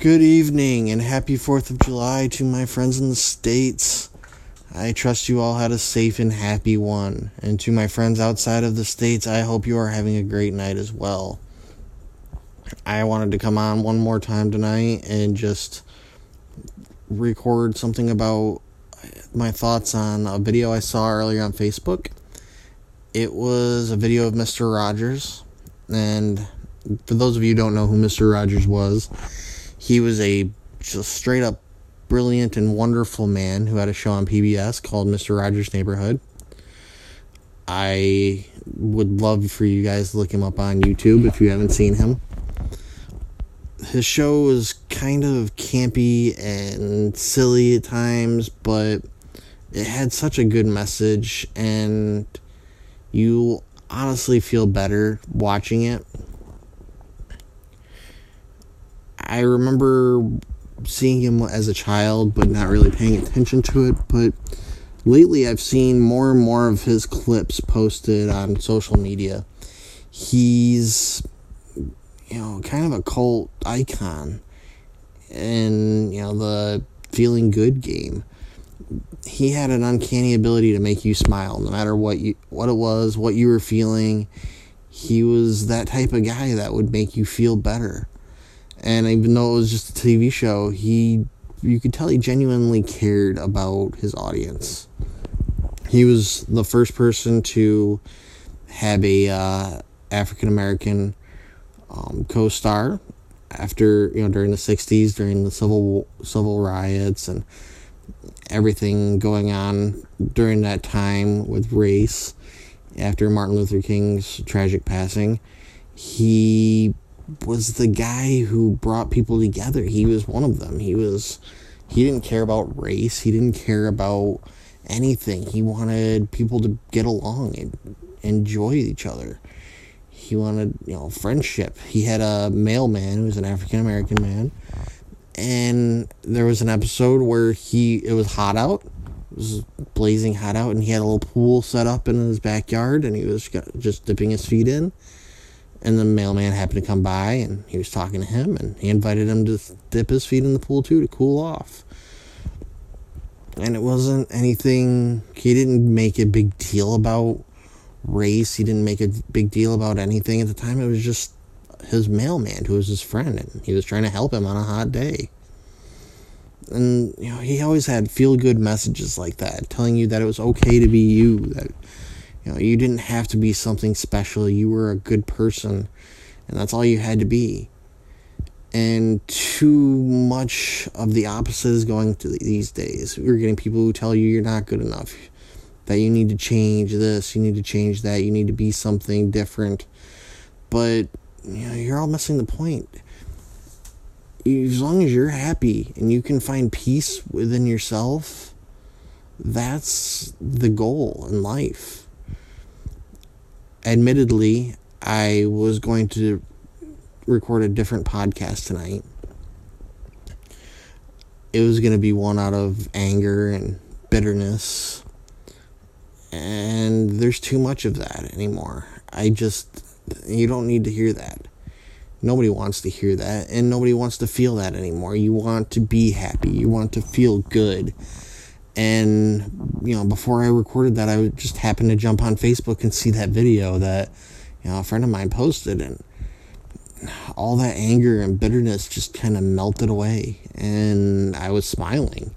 Good evening and happy 4th of July to my friends in the States. I trust you all had a safe and happy one. And to my friends outside of the States, I hope you are having a great night as well. I wanted to come on one more time tonight and just record something about my thoughts on a video I saw earlier on Facebook. It was a video of Mr. Rogers. And for those of you who don't know who Mr. Rogers was, he was a just straight up brilliant and wonderful man who had a show on PBS called Mr. Rogers' Neighborhood. I would love for you guys to look him up on YouTube if you haven't seen him. His show was kind of campy and silly at times, but it had such a good message, and you honestly feel better watching it I remember seeing him as a child, but not really paying attention to it. But lately, I've seen more and more of his clips posted on social media. He's, you know, kind of a cult icon in, you know, the feeling good game. He had an uncanny ability to make you smile, no matter what you what it was, what you were feeling. He was that type of guy that would make you feel better and even though it was just a TV show, he you could tell he genuinely cared about his audience. He was the first person to have a uh, African American um, co-star after you know during the 60s during the civil civil riots and everything going on during that time with race after Martin Luther King's tragic passing he was the guy who brought people together. He was one of them. He was he didn't care about race. He didn't care about anything. He wanted people to get along and enjoy each other. He wanted, you know, friendship. He had a mailman who was an African American man. And there was an episode where he it was hot out. It was blazing hot out and he had a little pool set up in his backyard and he was just dipping his feet in and the mailman happened to come by and he was talking to him and he invited him to dip his feet in the pool too to cool off. And it wasn't anything, he didn't make a big deal about race. He didn't make a big deal about anything at the time. It was just his mailman who was his friend and he was trying to help him on a hot day. And, you know, he always had feel good messages like that, telling you that it was okay to be you, that you know, you didn't have to be something special. You were a good person, and that's all you had to be. And too much of the opposite is going to these days. We're getting people who tell you you're not good enough, that you need to change this, you need to change that, you need to be something different. But you know, you're all missing the point. As long as you're happy and you can find peace within yourself, that's the goal in life admittedly, I was going to record a different podcast tonight. It was going to be one out of anger and bitterness. And there's too much of that anymore. I just, you don't need to hear that. Nobody wants to hear that, and nobody wants to feel that anymore. You want to be happy, you want to feel good and you know before i recorded that i just happened to jump on facebook and see that video that you know a friend of mine posted and all that anger and bitterness just kind of melted away and i was smiling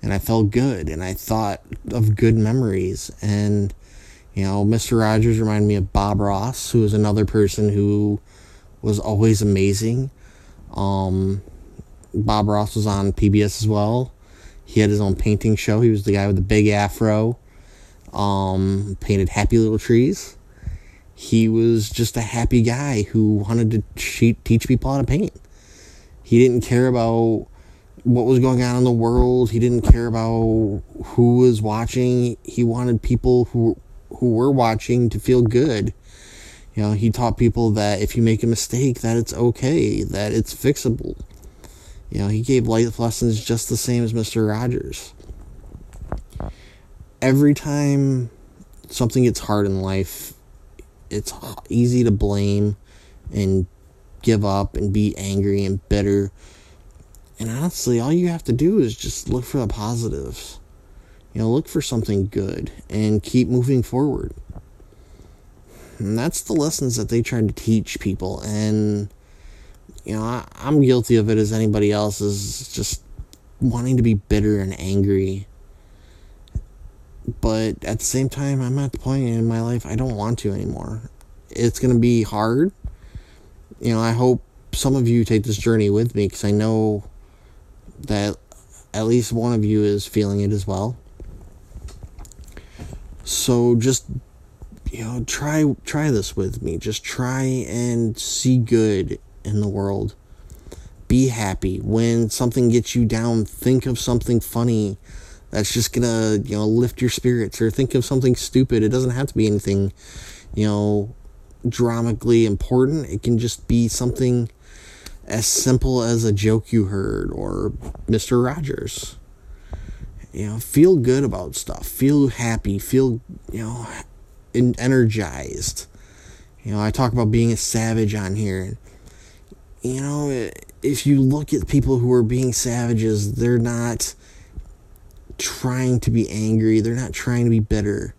and i felt good and i thought of good memories and you know mr rogers reminded me of bob ross who was another person who was always amazing. Um, bob ross was on pbs as well he had his own painting show. He was the guy with the big afro. Um, painted happy little trees. He was just a happy guy who wanted to teach people how to paint. He didn't care about what was going on in the world. He didn't care about who was watching. He wanted people who who were watching to feel good. You know, he taught people that if you make a mistake, that it's okay, that it's fixable. You know, he gave life lessons just the same as Mr. Rogers. Every time something gets hard in life, it's easy to blame and give up and be angry and bitter. And honestly, all you have to do is just look for the positives. You know, look for something good and keep moving forward. And that's the lessons that they try to teach people. And, you know, I, I'm guilty of it as anybody else is just wanting to be bitter and angry. But at the same time, I'm at the point in my life I don't want to anymore. It's going to be hard. You know, I hope some of you take this journey with me because I know that at least one of you is feeling it as well. So just you know, try try this with me. Just try and see good in the world. Be happy. When something gets you down, think of something funny that's just gonna, you know, lift your spirits or think of something stupid. It doesn't have to be anything, you know, dramically important. It can just be something as simple as a joke you heard or Mr. Rogers. You know, feel good about stuff. Feel happy. Feel, you know, energized. You know, I talk about being a savage on here. You know, if you look at people who are being savages, they're not trying to be angry. They're not trying to be bitter.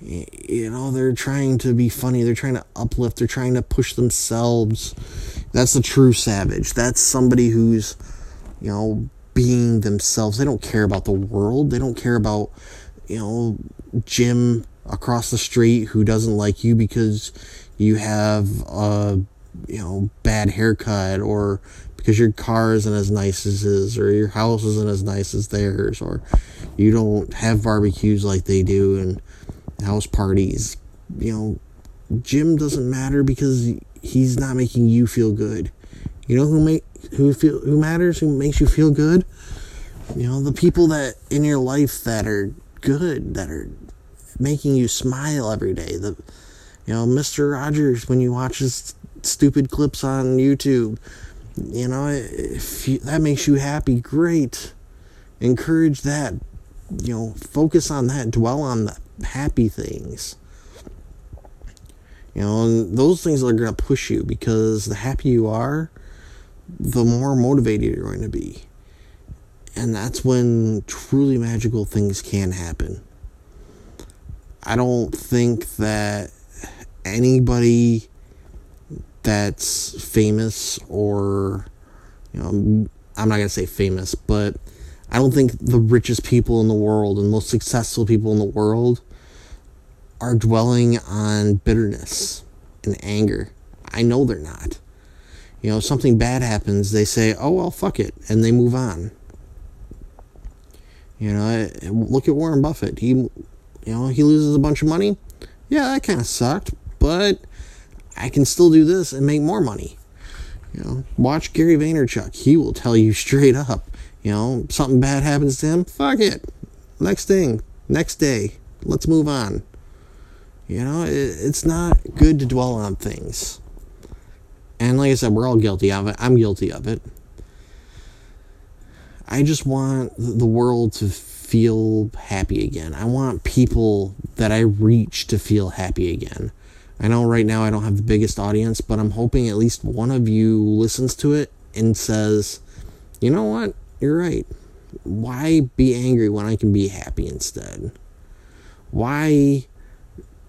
You know, they're trying to be funny. They're trying to uplift. They're trying to push themselves. That's the true savage. That's somebody who's, you know, being themselves. They don't care about the world. They don't care about, you know, Jim across the street who doesn't like you because you have a you know bad haircut or because your car isn't as nice as his or your house isn't as nice as theirs or you don't have barbecues like they do and house parties you know Jim doesn't matter because he's not making you feel good you know who make who feel who matters who makes you feel good you know the people that in your life that are good that are making you smile every day. The, you know, Mr. Rogers when you watch his stupid clips on YouTube. You know, if you, that makes you happy, great. Encourage that. You know, focus on that. Dwell on the happy things. You know, those things are going to push you because the happier you are, the more motivated you're going to be. And that's when truly magical things can happen. I don't think that anybody that's famous or you know I'm not going to say famous, but I don't think the richest people in the world and most successful people in the world are dwelling on bitterness and anger. I know they're not. You know, something bad happens, they say, "Oh well, fuck it," and they move on. You know, look at Warren Buffett. He you know, he loses a bunch of money. Yeah, that kind of sucked, but I can still do this and make more money. You know, watch Gary Vaynerchuk. He will tell you straight up. You know, something bad happens to him. Fuck it. Next thing. Next day. Let's move on. You know, it, it's not good to dwell on things. And like I said, we're all guilty of it. I'm guilty of it. I just want the world to feel happy again. I want people that I reach to feel happy again. I know right now I don't have the biggest audience, but I'm hoping at least one of you listens to it and says, you know what? You're right. Why be angry when I can be happy instead? Why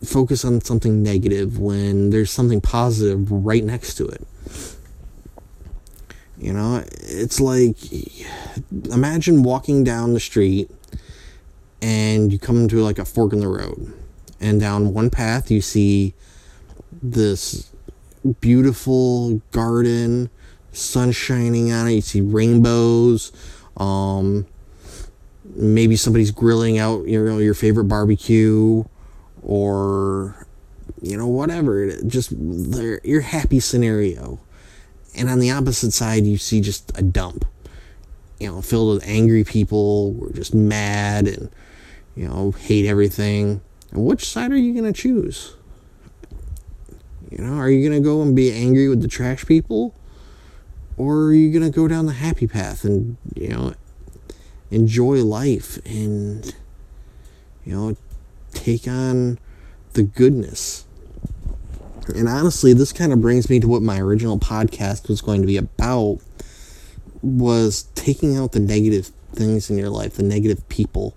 focus on something negative when there's something positive right next to it? You know, it's like imagine walking down the street and you come to like a fork in the road. And down one path, you see this beautiful garden, sun shining on it. You see rainbows. Um, maybe somebody's grilling out, you know, your favorite barbecue, or you know, whatever. Just your happy scenario. And on the opposite side, you see just a dump, you know, filled with angry people. who are just mad and you know, hate everything. which side are you to choose? You know, are you going to go and be angry with the trash people? Or are you going to go down the happy path and, you know, enjoy life and, you know, take on the goodness? And honestly, this kind of brings me to what my original podcast was going to be about. was taking out the negative things in your life, the negative people.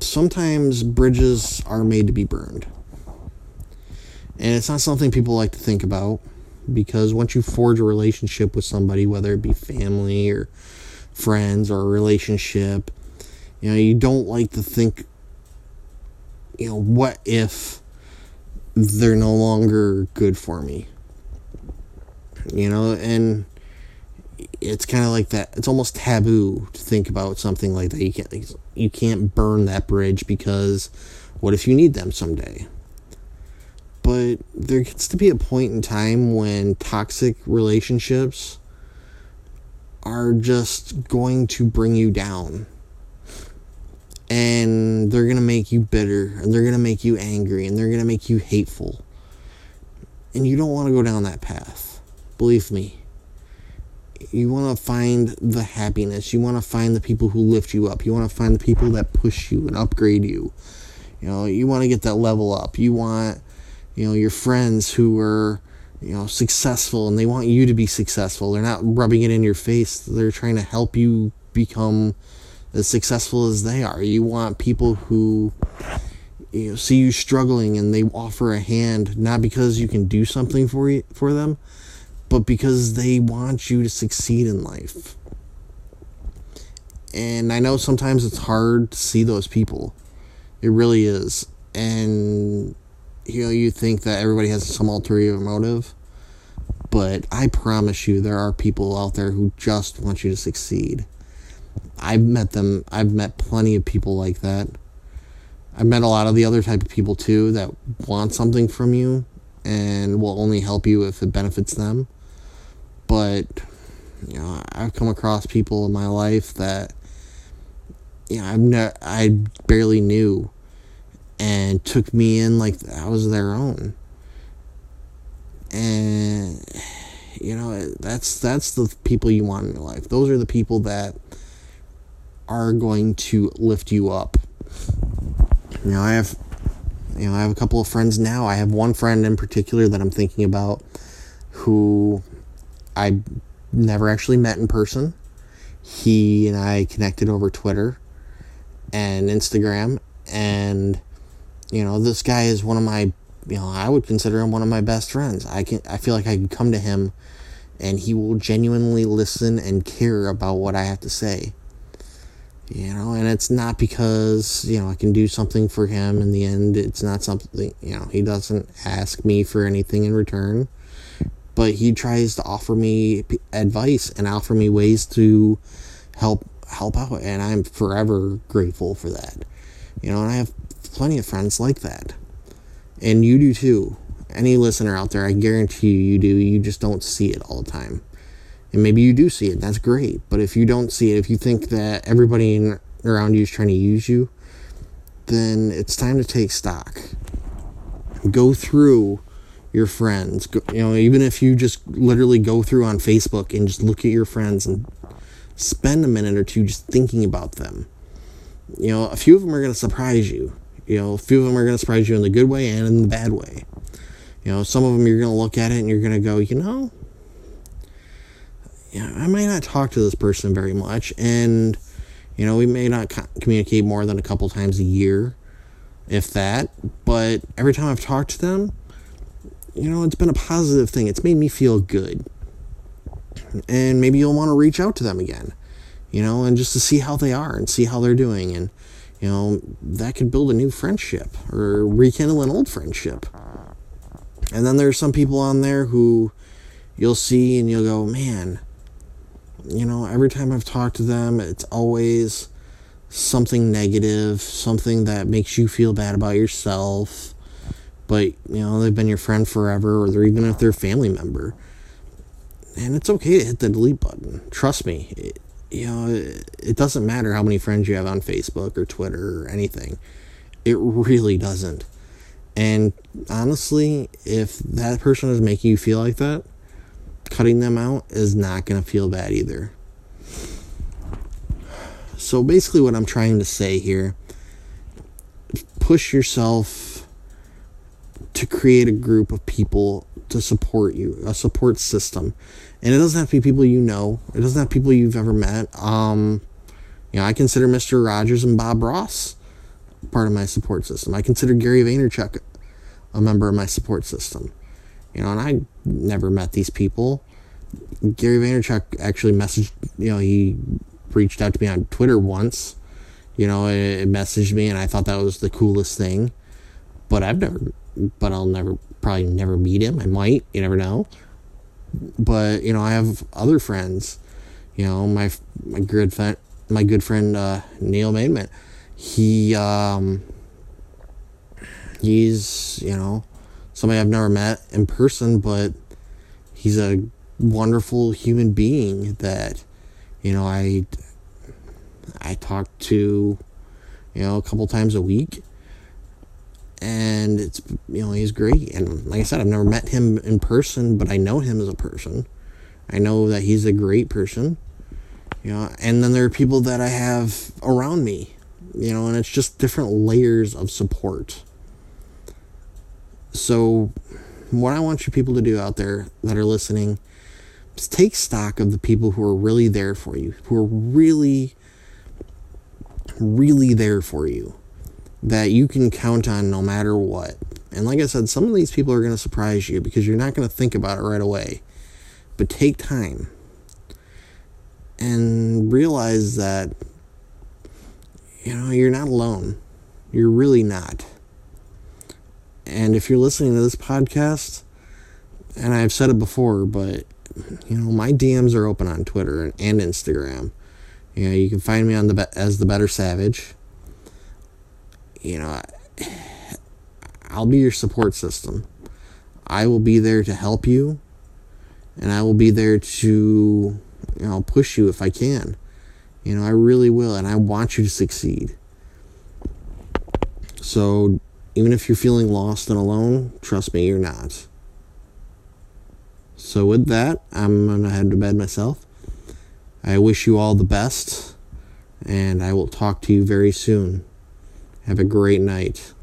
Sometimes bridges are made to be burned. And it's not something people like to think about because once you forge a relationship with somebody, whether it be family or friends or a relationship, you know, you don't like to think, you know, what if they're no longer good for me? You know, and it's kind of like that. It's almost taboo to think about something like that. You can't you can't burn that bridge because what if you need them someday? But there gets to be a point in time when toxic relationships are just going to bring you down. And they're going to make you bitter, and they're going to make you angry, and they're going to make you hateful. And you don't want to go down that path. Believe me. You want to find the happiness. You want to find the people who lift you up. You want to find the people that push you and upgrade you. You know, you want to get that level up. You want, you know, your friends who are you know successful and they want you to be successful. They're not rubbing it in your face. They're trying to help you become as successful as they are. You want people who you know see you struggling and they offer a hand not because you can do something for you for them but because they want you to succeed in life. And i know sometimes it's hard to see those people. It really is. And you know you think that everybody has some ulterior motive but i promise you there are people out there who just want you to succeed. I've met them i've met plenty of people like that. I've met a lot of the other type of people too that want something from you and will only help you if it benefits them. But you know i've come across people in my life that you know i've ne- i barely knew and took me in like I was their own. And you know, that's that's the people you want in your life. Those are the people that are going to lift you up. You know, I have you know, I have a couple of friends now. I have one friend in particular that I'm thinking about who I never actually met in person. He and I connected over Twitter and Instagram and you know, this guy is one of my, you know, I would consider him one of my best friends. I can, I feel like I can come to him and he will genuinely listen and care about what I have to say. You know, and it's not because, you know, I can do something for him in the end. It's not something, you know, he doesn't ask me for anything in return. But he tries to offer me advice and offer me ways to help help out and I'm forever grateful for that. You know, and I have plenty of friends like that. And you do too. Any listener out there, I guarantee you, you do. You just don't see it all the time. And maybe you do see it, that's great. But if you don't see it, if you think that everybody around you is trying to use you, then it's time to take stock. Go through your friends. Go, you know, even if you just literally go through on Facebook and just look at your friends and spend a minute or two just thinking about them. You know, a few of them are going to surprise you. You know, a few of them are going to surprise you in the good way and in the bad way. You know, some of them you're going to look at it and you're going to go, you know, yeah, I might not talk to this person very much, and you know, we may not co- communicate more than a couple times a year, if that. But every time I've talked to them, you know, it's been a positive thing. It's made me feel good, and maybe you'll want to reach out to them again, you know, and just to see how they are and see how they're doing, and you know, that could build a new friendship or rekindle an old friendship. And then there's some people on there who you'll see and you'll go, man, you know, every time I've talked to them, it's always something negative, something that makes you feel bad about yourself. But, you know, they've been your friend forever, or they're even if they're a family member. And it's okay to hit the delete button. Trust me. It, you know, it doesn't matter how many friends you have on Facebook or Twitter or anything. It really doesn't. And honestly, if that person is making you feel like that, cutting them out is not going to feel bad either. So basically, what I'm trying to say here push yourself to create a group of people to support you, a support system. And it doesn't have to be people you know. It doesn't have people you've ever met. Um, you know, I consider Mr. Rogers and Bob Ross part of my support system. I consider Gary Vaynerchuk a member of my support system. You know, and I never met these people. Gary Vaynerchuk actually messaged, you know, he reached out to me on Twitter once. You know, it, it messaged me, and I thought that was the coolest thing. But I've never, but I'll never, probably never meet him. I might, you never know. But you know, I have other friends. You know, my my good friend, my good friend uh, Neil Maidment. He um, he's you know somebody I've never met in person, but he's a wonderful human being that you know I I talk to you know a couple times a week and it's you know he's great. And like I said I've never met him in person but I know him as a person. I know that he's a great person. You know and then there are people that I have around me you know and it's just different layers of support. So what I want you people to do out there that are listening is take stock of the people who are really there for you who are really really there for you that you can count on no matter what. And like I said, some of these people are going to surprise you because you're not going to think about it right away. But take time and realize that, you know, you're not alone. You're really not. And if you're listening to this podcast, and I've said it before, but, you know, my DMs are open on Twitter and Instagram. You know, you can find me on the as the Better Savage. You know, I'll be your support system. I will be there to help you, and I will be there to, you know, push you if I can. You know, I really will, and I want you to succeed. So, even if you're feeling lost and alone, trust me, you're not. So, with that, I'm gonna head to bed myself. I wish you all the best, and I will talk to you very soon. Have a great night.